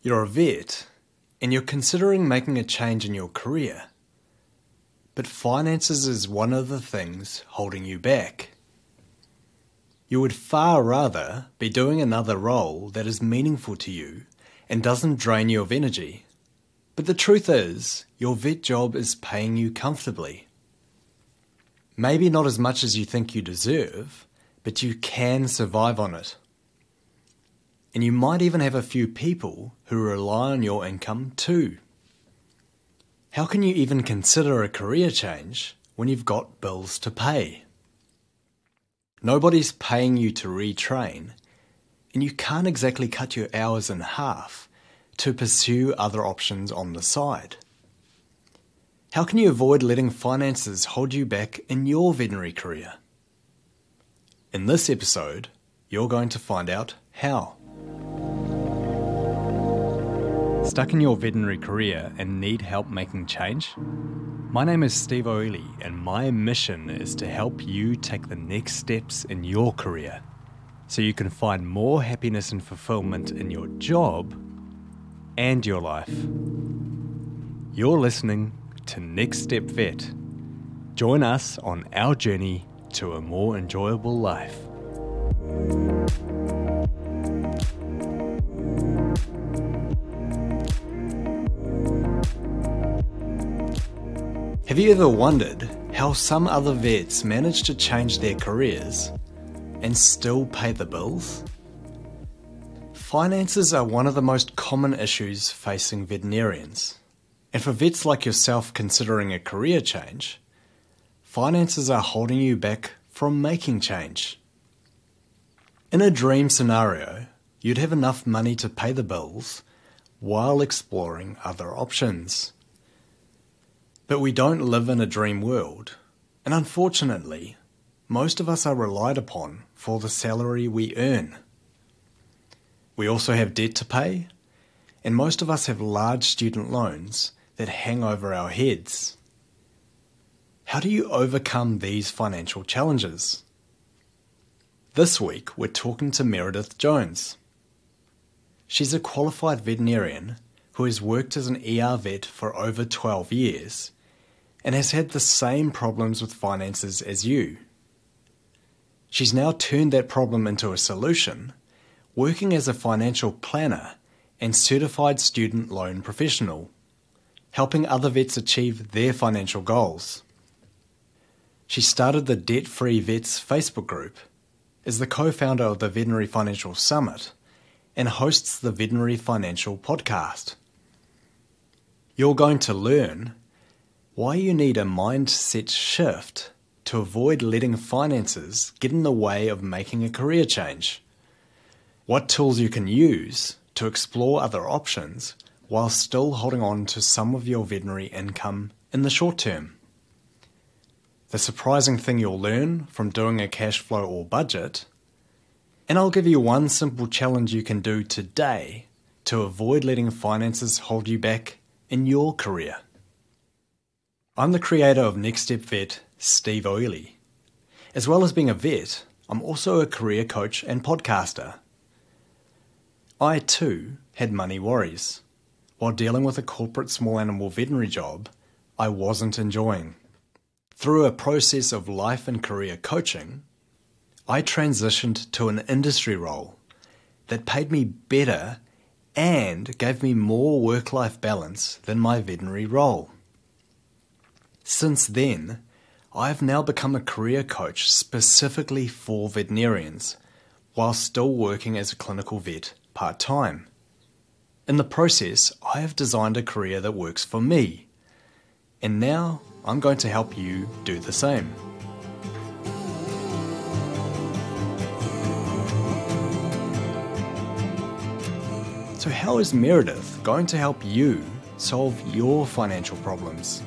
You're a vet and you're considering making a change in your career. But finances is one of the things holding you back. You would far rather be doing another role that is meaningful to you and doesn't drain you of energy. But the truth is, your vet job is paying you comfortably. Maybe not as much as you think you deserve, but you can survive on it. And you might even have a few people who rely on your income too. How can you even consider a career change when you've got bills to pay? Nobody's paying you to retrain, and you can't exactly cut your hours in half to pursue other options on the side. How can you avoid letting finances hold you back in your veterinary career? In this episode, you're going to find out how. Stuck in your veterinary career and need help making change? My name is Steve O'Ely, and my mission is to help you take the next steps in your career so you can find more happiness and fulfillment in your job and your life. You're listening to Next Step Vet. Join us on our journey to a more enjoyable life. Have you ever wondered how some other vets manage to change their careers and still pay the bills? Finances are one of the most common issues facing veterinarians. And for vets like yourself considering a career change, finances are holding you back from making change. In a dream scenario, you'd have enough money to pay the bills while exploring other options. But we don't live in a dream world, and unfortunately, most of us are relied upon for the salary we earn. We also have debt to pay, and most of us have large student loans that hang over our heads. How do you overcome these financial challenges? This week, we're talking to Meredith Jones. She's a qualified veterinarian who has worked as an ER vet for over 12 years and has had the same problems with finances as you. She's now turned that problem into a solution, working as a financial planner and certified student loan professional, helping other vets achieve their financial goals. She started the Debt Free Vets Facebook group, is the co founder of the Veterinary Financial Summit, and hosts the Veterinary Financial Podcast. You're going to learn why you need a mindset shift to avoid letting finances get in the way of making a career change. What tools you can use to explore other options while still holding on to some of your veterinary income in the short term. The surprising thing you'll learn from doing a cash flow or budget. And I'll give you one simple challenge you can do today to avoid letting finances hold you back in your career. I'm the creator of Next Step Vet, Steve O'Ely. As well as being a vet, I'm also a career coach and podcaster. I too had money worries. While dealing with a corporate small animal veterinary job, I wasn't enjoying. Through a process of life and career coaching, I transitioned to an industry role that paid me better and gave me more work life balance than my veterinary role. Since then, I've now become a career coach specifically for veterinarians, while still working as a clinical vet part time. In the process, I have designed a career that works for me, and now I'm going to help you do the same. So, how is Meredith going to help you solve your financial problems?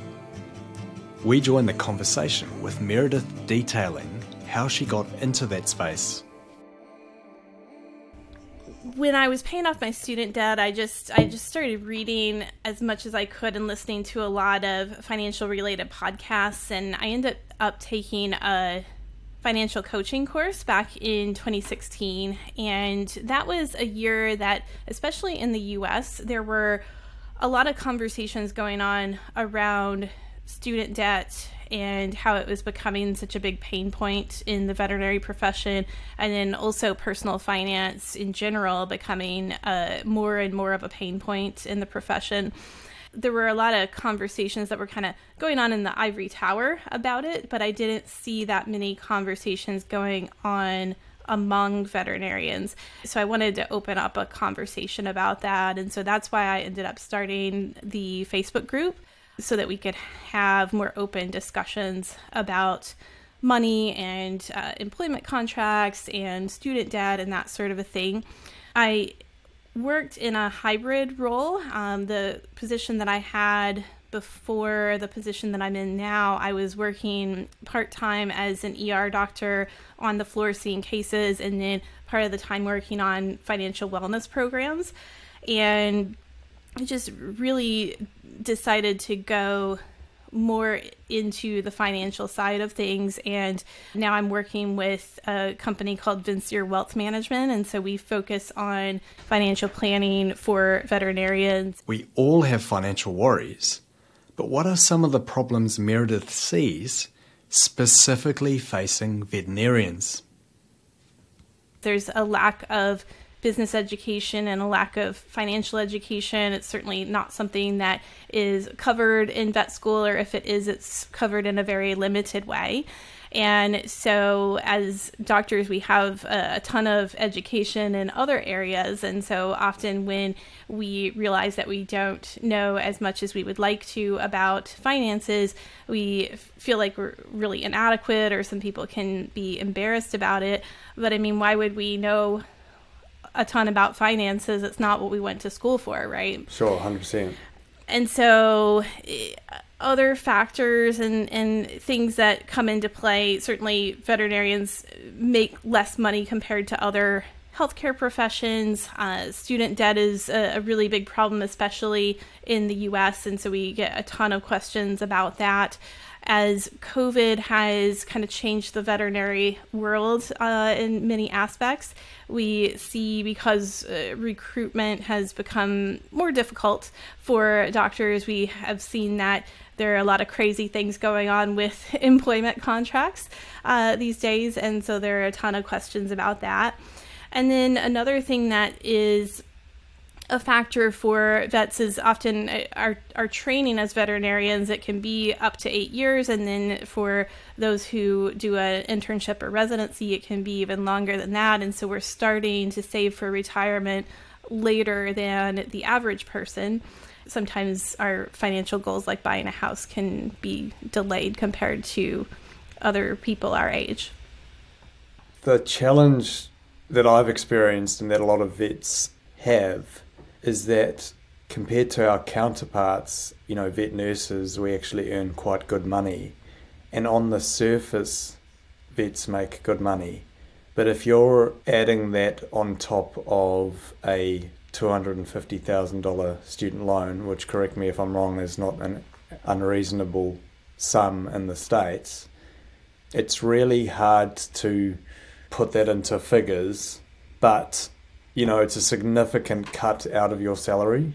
We join the conversation with Meredith detailing how she got into that space. When I was paying off my student debt, I just I just started reading as much as I could and listening to a lot of financial related podcasts and I ended up taking a financial coaching course back in 2016. And that was a year that, especially in the US, there were a lot of conversations going on around student debt and how it was becoming such a big pain point in the veterinary profession, and then also personal finance in general becoming uh, more and more of a pain point in the profession. There were a lot of conversations that were kind of going on in the ivory tower about it, but I didn't see that many conversations going on among veterinarians. So I wanted to open up a conversation about that. And so that's why I ended up starting the Facebook group so that we could have more open discussions about money and uh, employment contracts and student debt and that sort of a thing. I worked in a hybrid role. Um, the position that I had before the position that I'm in now, I was working part time as an ER doctor on the floor seeing cases, and then part of the time working on financial wellness programs. And I just really decided to go more into the financial side of things and now I'm working with a company called Vincere Wealth Management and so we focus on financial planning for veterinarians. We all have financial worries, but what are some of the problems Meredith sees specifically facing veterinarians? There's a lack of business education and a lack of financial education. It's certainly not something that is covered in vet school, or if it is, it's covered in a very limited way. And so, as doctors, we have a, ton of education in other areas. And so, often when we realize that we don't know as much as we would like to about finances, we feel like we're really inadequate, or some people can be embarrassed about it. But I mean, why would we know a ton about finances. It's not what we went to school for, right? Sure, 100%. And so eh, other factors and, and things that come into play certainly veterinarians make less money compared to other healthcare professions. Uh, student debt is a, a, really big problem, especially in the US, and so we get a ton of questions about that as COVID has kind of changed the veterinary world uh, in many aspects. We see because uh, recruitment has become more difficult for doctors, we have seen that there are a lot of crazy things going on with employment contracts uh, these days, and so there are a ton of questions about that. And then another thing that is a factor for vets is often uh, our, our training as veterinarians. It can be up to eight years, and then for those who do an internship or residency, it can be even longer than that. And so we're starting to save for retirement later than the average person. Sometimes our financial goals, like buying a house, can be delayed compared to other people our age. The challenge that I've experienced and that a lot of vets have is that compared to our counterparts, you know, vet nurses, we actually earn quite good money. And on the surface, vets make good money. But if you're adding that on top of a $250,000 student loan, which, correct me if I'm wrong, is not an unreasonable sum in the States, it's really hard to put that into figures. But you know, it's a significant cut out of your salary.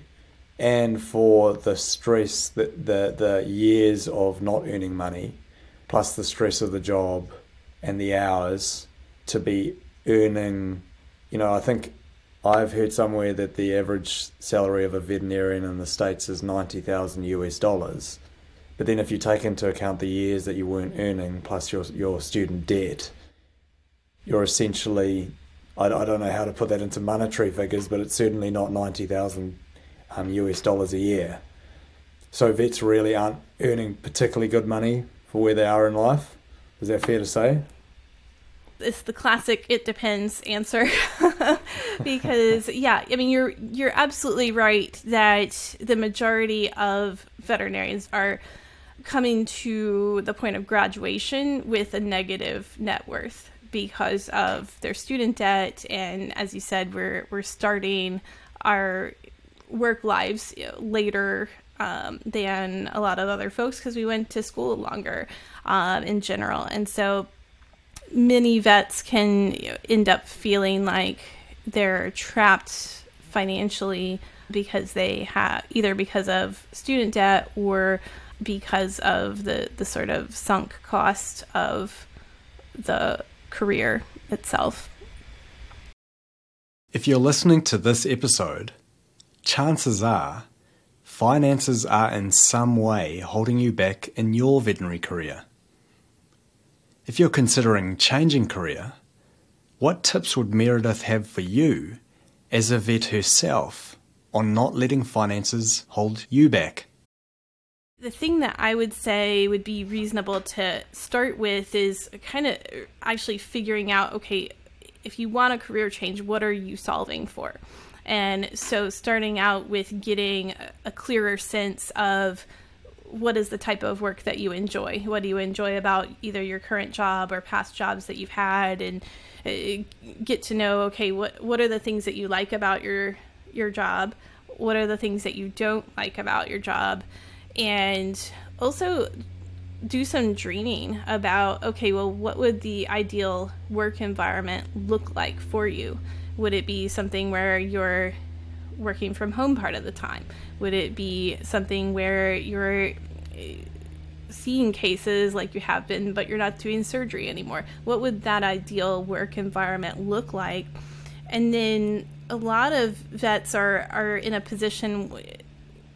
And for the stress, the, the, the years of not earning money, plus the stress of the job and the hours to be earning, you know, I think I've heard somewhere that the average salary of a veterinarian in the States is 90,000 US dollars. But then if you take into account the years that you weren't earning plus your, your student debt, you're essentially I, I don't know how to put that into monetary figures, but it's certainly not 90,000 um, US dollars a year. So vets really aren't earning particularly good money for where they are in life. Is that fair to say? It's the classic "it depends" answer, because yeah, I mean you're you're absolutely right that the majority of veterinarians are coming to the point of graduation with a negative net worth because of their student debt. And as you said we're we're starting our work lives later um, than a lot of other folks because we went to school longer um, in general. And so many vets can end up feeling like they're trapped financially because they have either because of student debt or because of the, the sort of sunk cost of the career itself. If you're listening to this episode, chances are finances are in some way holding you back in your veterinary career. If you're considering changing career, what tips would Meredith have for you as a vet herself on not letting finances hold you back? The thing that I would say would be reasonable to start with is kind of actually figuring out okay, if you want a career change, what are you solving for? And so starting out with getting a clearer sense of what is the type of work that you enjoy? What do you enjoy about either your current job or past jobs that you've had and uh, get to know okay, what what are the things that you like about your your job? What are the things that you don't like about your job? And also do some dreaming about okay, well, what would the ideal work environment look like for you? Would it be something where you're working from home part of the time? Would it be something where you're eh, seeing cases like you have been, but you're not doing surgery anymore? What would that ideal work environment look like? And then a lot of vets are, are in a position,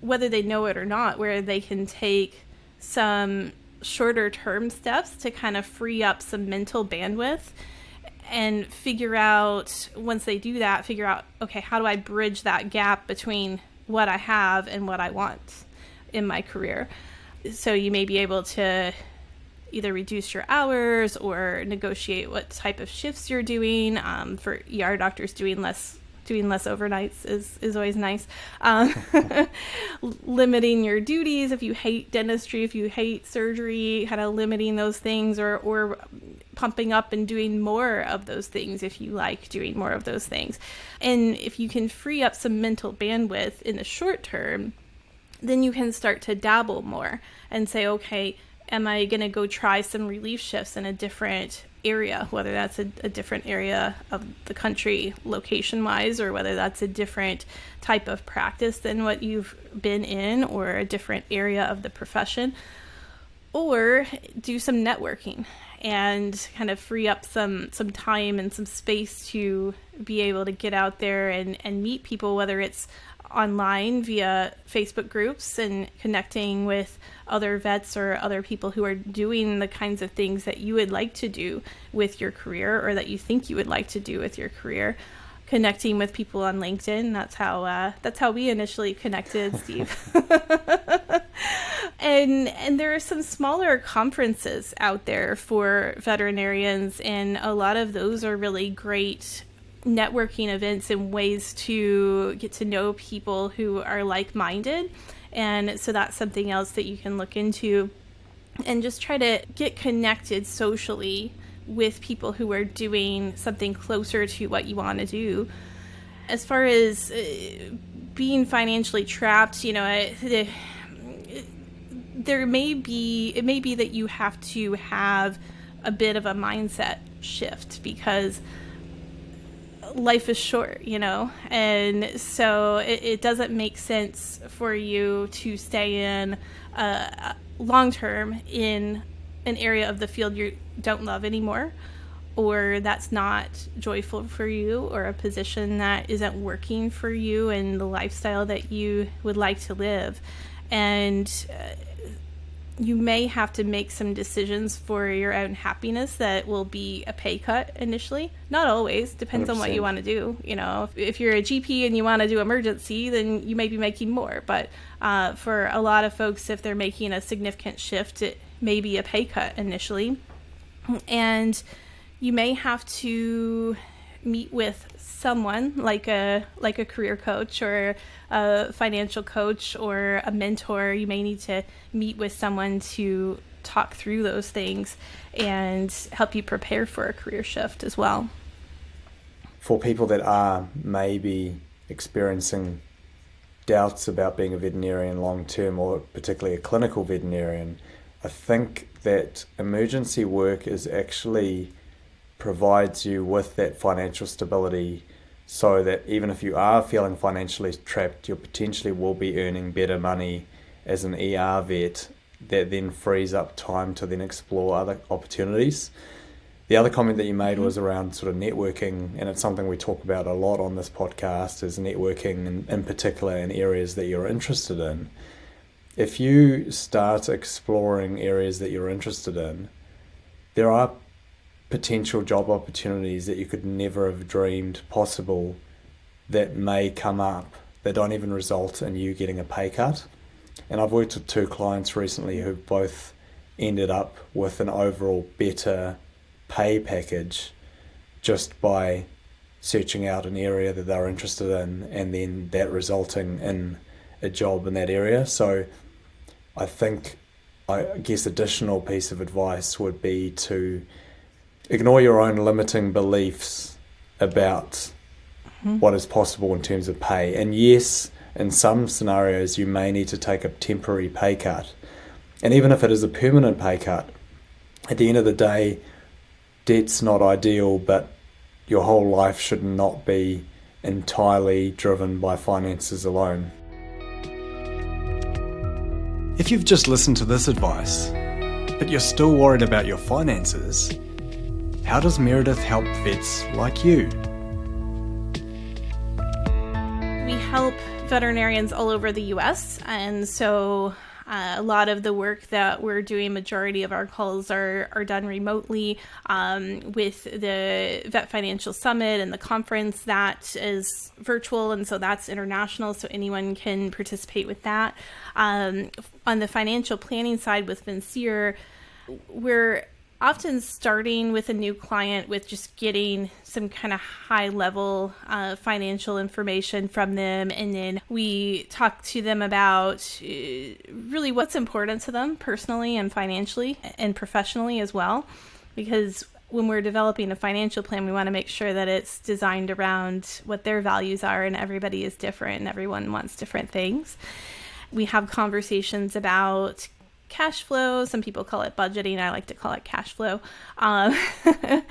whether they know it or not, where they can take some shorter term steps to kind of free up some mental bandwidth and figure out once they do that figure out okay how do i bridge that gap between what i have and what i want in my career? So you may be able to either reduce your hours or negotiate what type of shifts you're doing. Um, for er doctors doing less doing less overnights is, is always nice. Um, limiting your duties if you hate dentistry, if you hate surgery, kind of limiting those things or, or pumping up and doing more of those things if you like doing more of those things. And if you can free up some mental bandwidth in the short term, then you can start to dabble more and say, okay, am I going to go try some relief shifts in a different area, whether that's a, a different area of the country location wise, or whether that's a different type of practice than what you've been in, or a different area of the profession, or do some networking and kind of free up some some time and some space to be able to get out there and and meet people whether it's online via Facebook groups and connecting with other vets or other people who are doing the kinds of things that you would like to do with your career or that you think you would like to do with your career. Connecting with people on linkedin that's how uh, that's how we initially connected steve. And and there are some smaller conferences out there for veterinarians and a lot of those are really great networking events and ways to get to know people who are like minded. And so that's something else that you can look into and just try to get connected socially with people who are doing something closer to what you want to do. As far as uh, being financially trapped, you know, there may be, it may be that you have to have a bit of a mindset shift because life is short, you know, and so it, it doesn't make sense for you to stay in uh, long term in an area of the field you don't love anymore, or that's not joyful for you, or a position that isn't working for you and the lifestyle that you would like to live. And uh, you may have to make some decisions for your own happiness that will be a pay cut initially. Not always, depends 100%. on what you want to do. You know, if, if, you're a GP and you want to do emergency, then you may be making more. But uh, for a lot of folks, if they're making a significant shift, it may be a pay cut initially. And you may have to meet with someone like a like a career coach or a financial coach or a mentor. You may need to meet with someone to talk through those things and help you prepare for a career shift as well. For people that are maybe experiencing doubts about being a veterinarian long term or particularly a clinical veterinarian i think that emergency work is actually provides you with that financial stability so that even if you are feeling financially trapped, you potentially will be earning better money as an ER vet that then frees up time to then explore other opportunities. The other comment that you made was around sort of networking, and it's something we talk about a lot on this podcast is networking in, in particular in areas that you're interested in. If you start exploring areas that you're interested in, there are potential job opportunities that you could never have dreamed possible that may come up that don't even result in you getting a pay cut. And I've worked with two clients recently who both ended up with an overall better pay package just by searching out an area that they're interested in and then that resulting in a job in that area. So I think I guess additional piece of advice would be to ignore your own limiting beliefs about mm-hmm. what is possible in terms of pay. And yes, in some scenarios, you may need to take a temporary pay cut. And even if it is a permanent pay cut, at the end of the day, debt's not ideal, but your whole life should not be entirely driven by finances alone. If you've just listened to this advice, but you're still worried about your finances, how does Meredith help vets like you? We help veterinarians all over the US, and so uh, a lot of the work that we're doing, majority of our calls are, are done remotely um, with the Vet Financial Summit and the conference that is virtual, and so that's international, so anyone can participate with that. Um, on the financial planning side with Vincere, we're often starting with a new client with just getting some kind of high level uh, financial information from them and then we talk to them about uh, really what's important to them personally and financially and professionally as well. Because when we're developing a financial plan we want to make sure that it's designed around what their values are and everybody is different and everyone wants different things. We have conversations about cash flow. Some people call it budgeting. I like to call it cash flow. Um,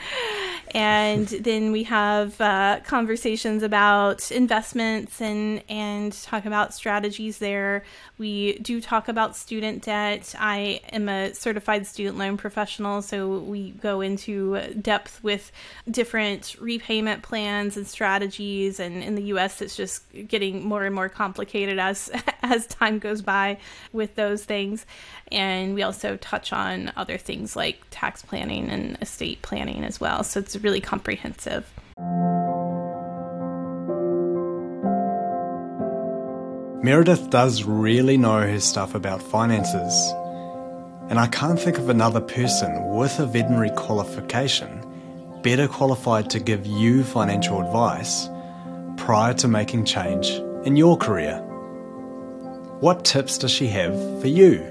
and then we have uh, conversations about investments and and talk about strategies there. We do talk about student debt. I am a certified student loan professional, so we go into depth with different repayment plans and strategies. And in the U.S., it's just getting more and more complicated as as time goes by with those things. And we also touch on other things like tax planning and estate planning as well. So it's really comprehensive. Meredith does really know her stuff about finances, and I can't think of another person with a veterinary qualification better qualified to give you financial advice prior to making change in your career. What tips does she have for you?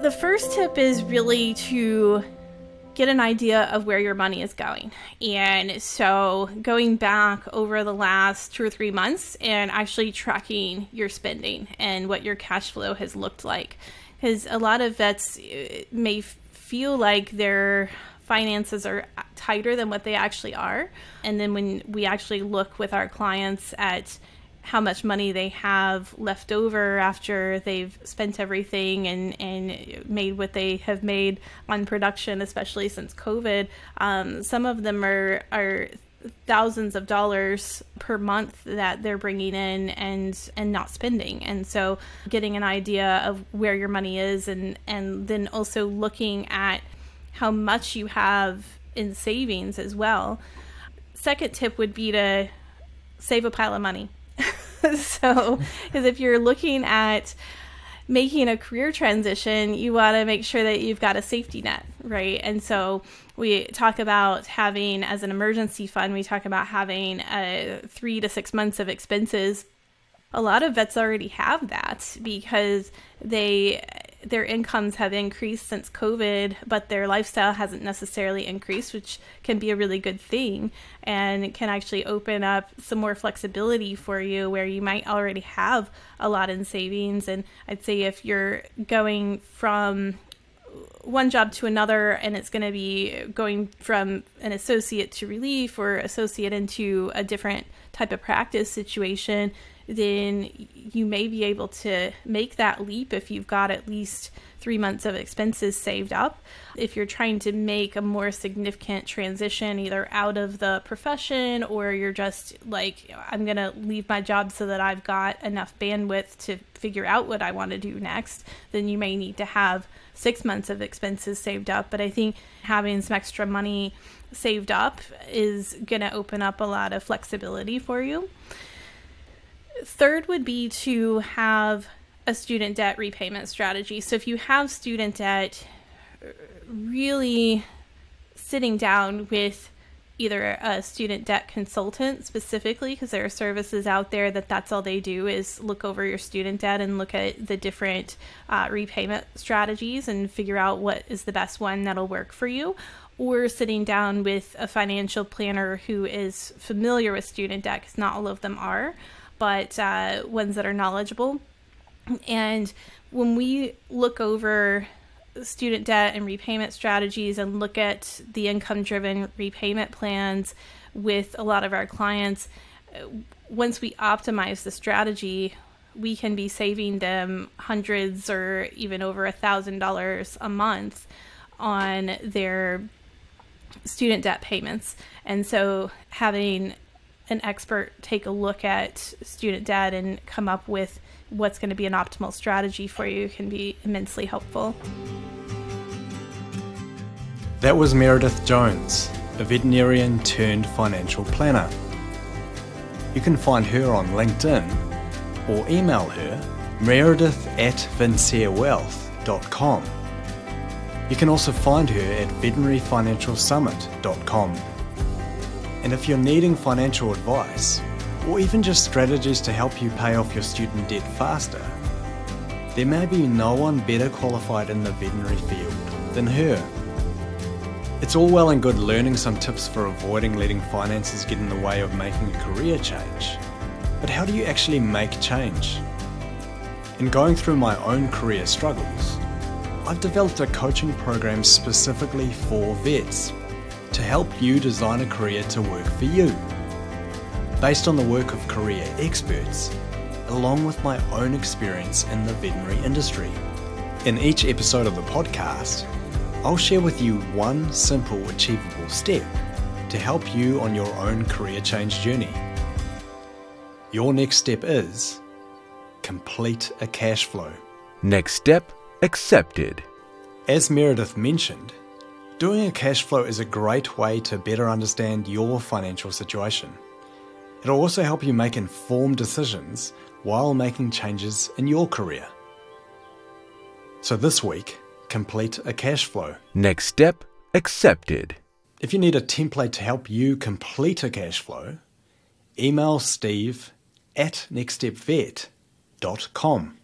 The first tip is really to get an idea of where your money is going. And so going back over the last two or three months and actually tracking your spending and what your cash flow has looked like. Because a lot of vets uh, may feel like their finances are tighter than what they actually are. And then when we actually look with our clients at how much money they have left over after they've spent everything and, and made what they have made on production, especially since COVID. Um, some of them are, are thousands of dollars per month that they're bringing in and and not spending. And so getting an idea of where your money is and and then also looking at how much you have in savings as well. Second tip would be to save a pile of money so, because if you're looking at making a career transition, you want to make sure that you've got a safety net, right? And so we talk about having, as an emergency fund, we talk about having a three to six months of expenses. A lot of vets already have that because they their incomes have increased since COVID, but their lifestyle hasn't necessarily increased, which can be a really good thing and can actually open up some more flexibility for you where you might already have a lot in savings. And I'd say if you're going from one job to another and it's going to be going from an associate to relief or associate into a different type of practice situation, then you may be able to make that leap if you've got at least three months of expenses saved up. If you're trying to make a more significant transition, either out of the profession or you're just like, I'm going to leave my job so that I've got enough bandwidth to figure out what I want to do next, then you may need to have six months of expenses saved up. But I think having some extra money saved up is going to open up a lot of flexibility for you. Third would be to have a student debt repayment strategy. So if you have student debt, really sitting down with either a student debt consultant specifically because there are services out there that that's all they do is look over your student debt and look at the different uh, repayment strategies and figure out what is the best one that'll work for you or sitting down with a financial planner who is familiar with student debt because not all of them are but uh, ones that are knowledgeable and when we look over student debt and repayment strategies and look at the income driven repayment plans with a lot of our clients, once we optimize the strategy, we can be saving them hundreds or even over a thousand dollars a month on their student debt payments. And so having an expert take a look at student debt and come up with what's going to be an optimal strategy for you can be immensely helpful. That was Meredith Jones, a veterinarian turned financial planner. You can find her on LinkedIn or email her meredith at vincerewealth.com. You can also find her at veterinaryfinancialsummit.com. And if you're needing financial advice, or even just strategies to help you pay off your student debt faster, there may be no one better qualified in the veterinary field than her. It's all well and good learning some tips for avoiding letting finances get in the way of making a career change, but how do you actually make change? In going through my own career struggles, I've developed a coaching program specifically for vets to help you design a career to work for you based on the work of career experts, along with my own experience in the veterinary industry. In each episode of the podcast, I'll share with you one simple, achievable step to help you on your own career change journey. Your next step is complete a cash flow. Next step accepted. As Meredith mentioned, doing a cash flow is a great way to better understand your financial situation. It'll also help you make informed decisions while making changes in your career. So this week, complete a cash flow. Next step accepted. If you need a template to help you complete a cash flow, email steve at nextstepvet.com.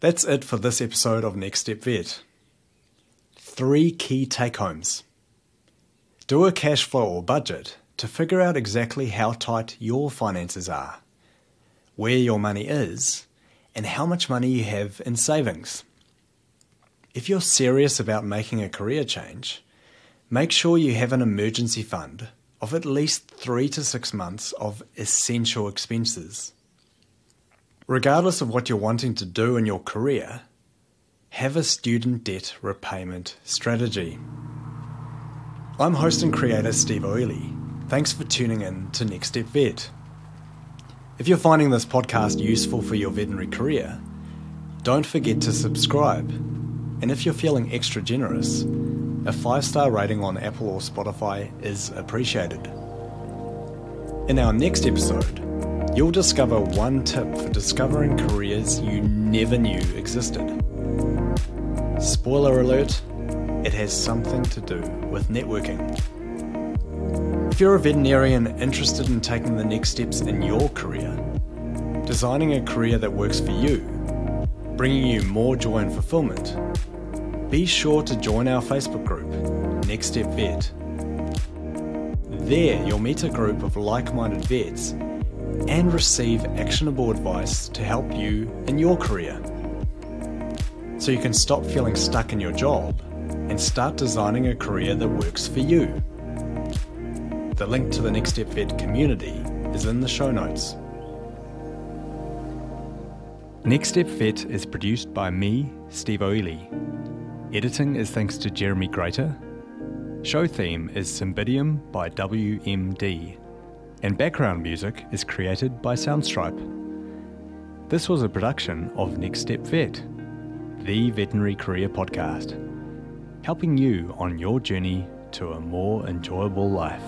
That's it for this episode of Next Step Vet. Three key take homes. Do a cash flow or budget to figure out exactly how tight your finances are, where your money is, and how much money you have in savings. If you're serious about making a career change, make sure you have an emergency fund of at least three to six months of essential expenses. Regardless of what you're wanting to do in your career, have a student debt repayment strategy. I'm host and creator Steve Oiley Thanks for tuning in to Next Step Vet. If you're finding this podcast useful for your veterinary career, don't forget to subscribe. And if you're feeling extra generous, a five star rating on Apple or Spotify is appreciated. In our next episode, you'll discover one tip for discovering careers you never knew existed. Spoiler alert, it has something to do with networking. If you're a veterinarian interested in taking the next steps in your career, designing a career that works for you, bringing you more joy and fulfillment, be sure to join our Facebook group, Next Step Vet. There, you'll meet a group of like minded vets and receive actionable advice to help you in your career. So you can stop feeling stuck in your job and start designing a career that works for you. The link to the Next Step Vet community is in the show notes. Next Step Vet is produced by me, Steve O'Ely. Editing is thanks to Jeremy Greater. Show theme is Cymbidium by WMD. And background music is created by Soundstripe. This was a production of Next Step Vet, the veterinary career podcast, helping you on your journey to a more enjoyable life.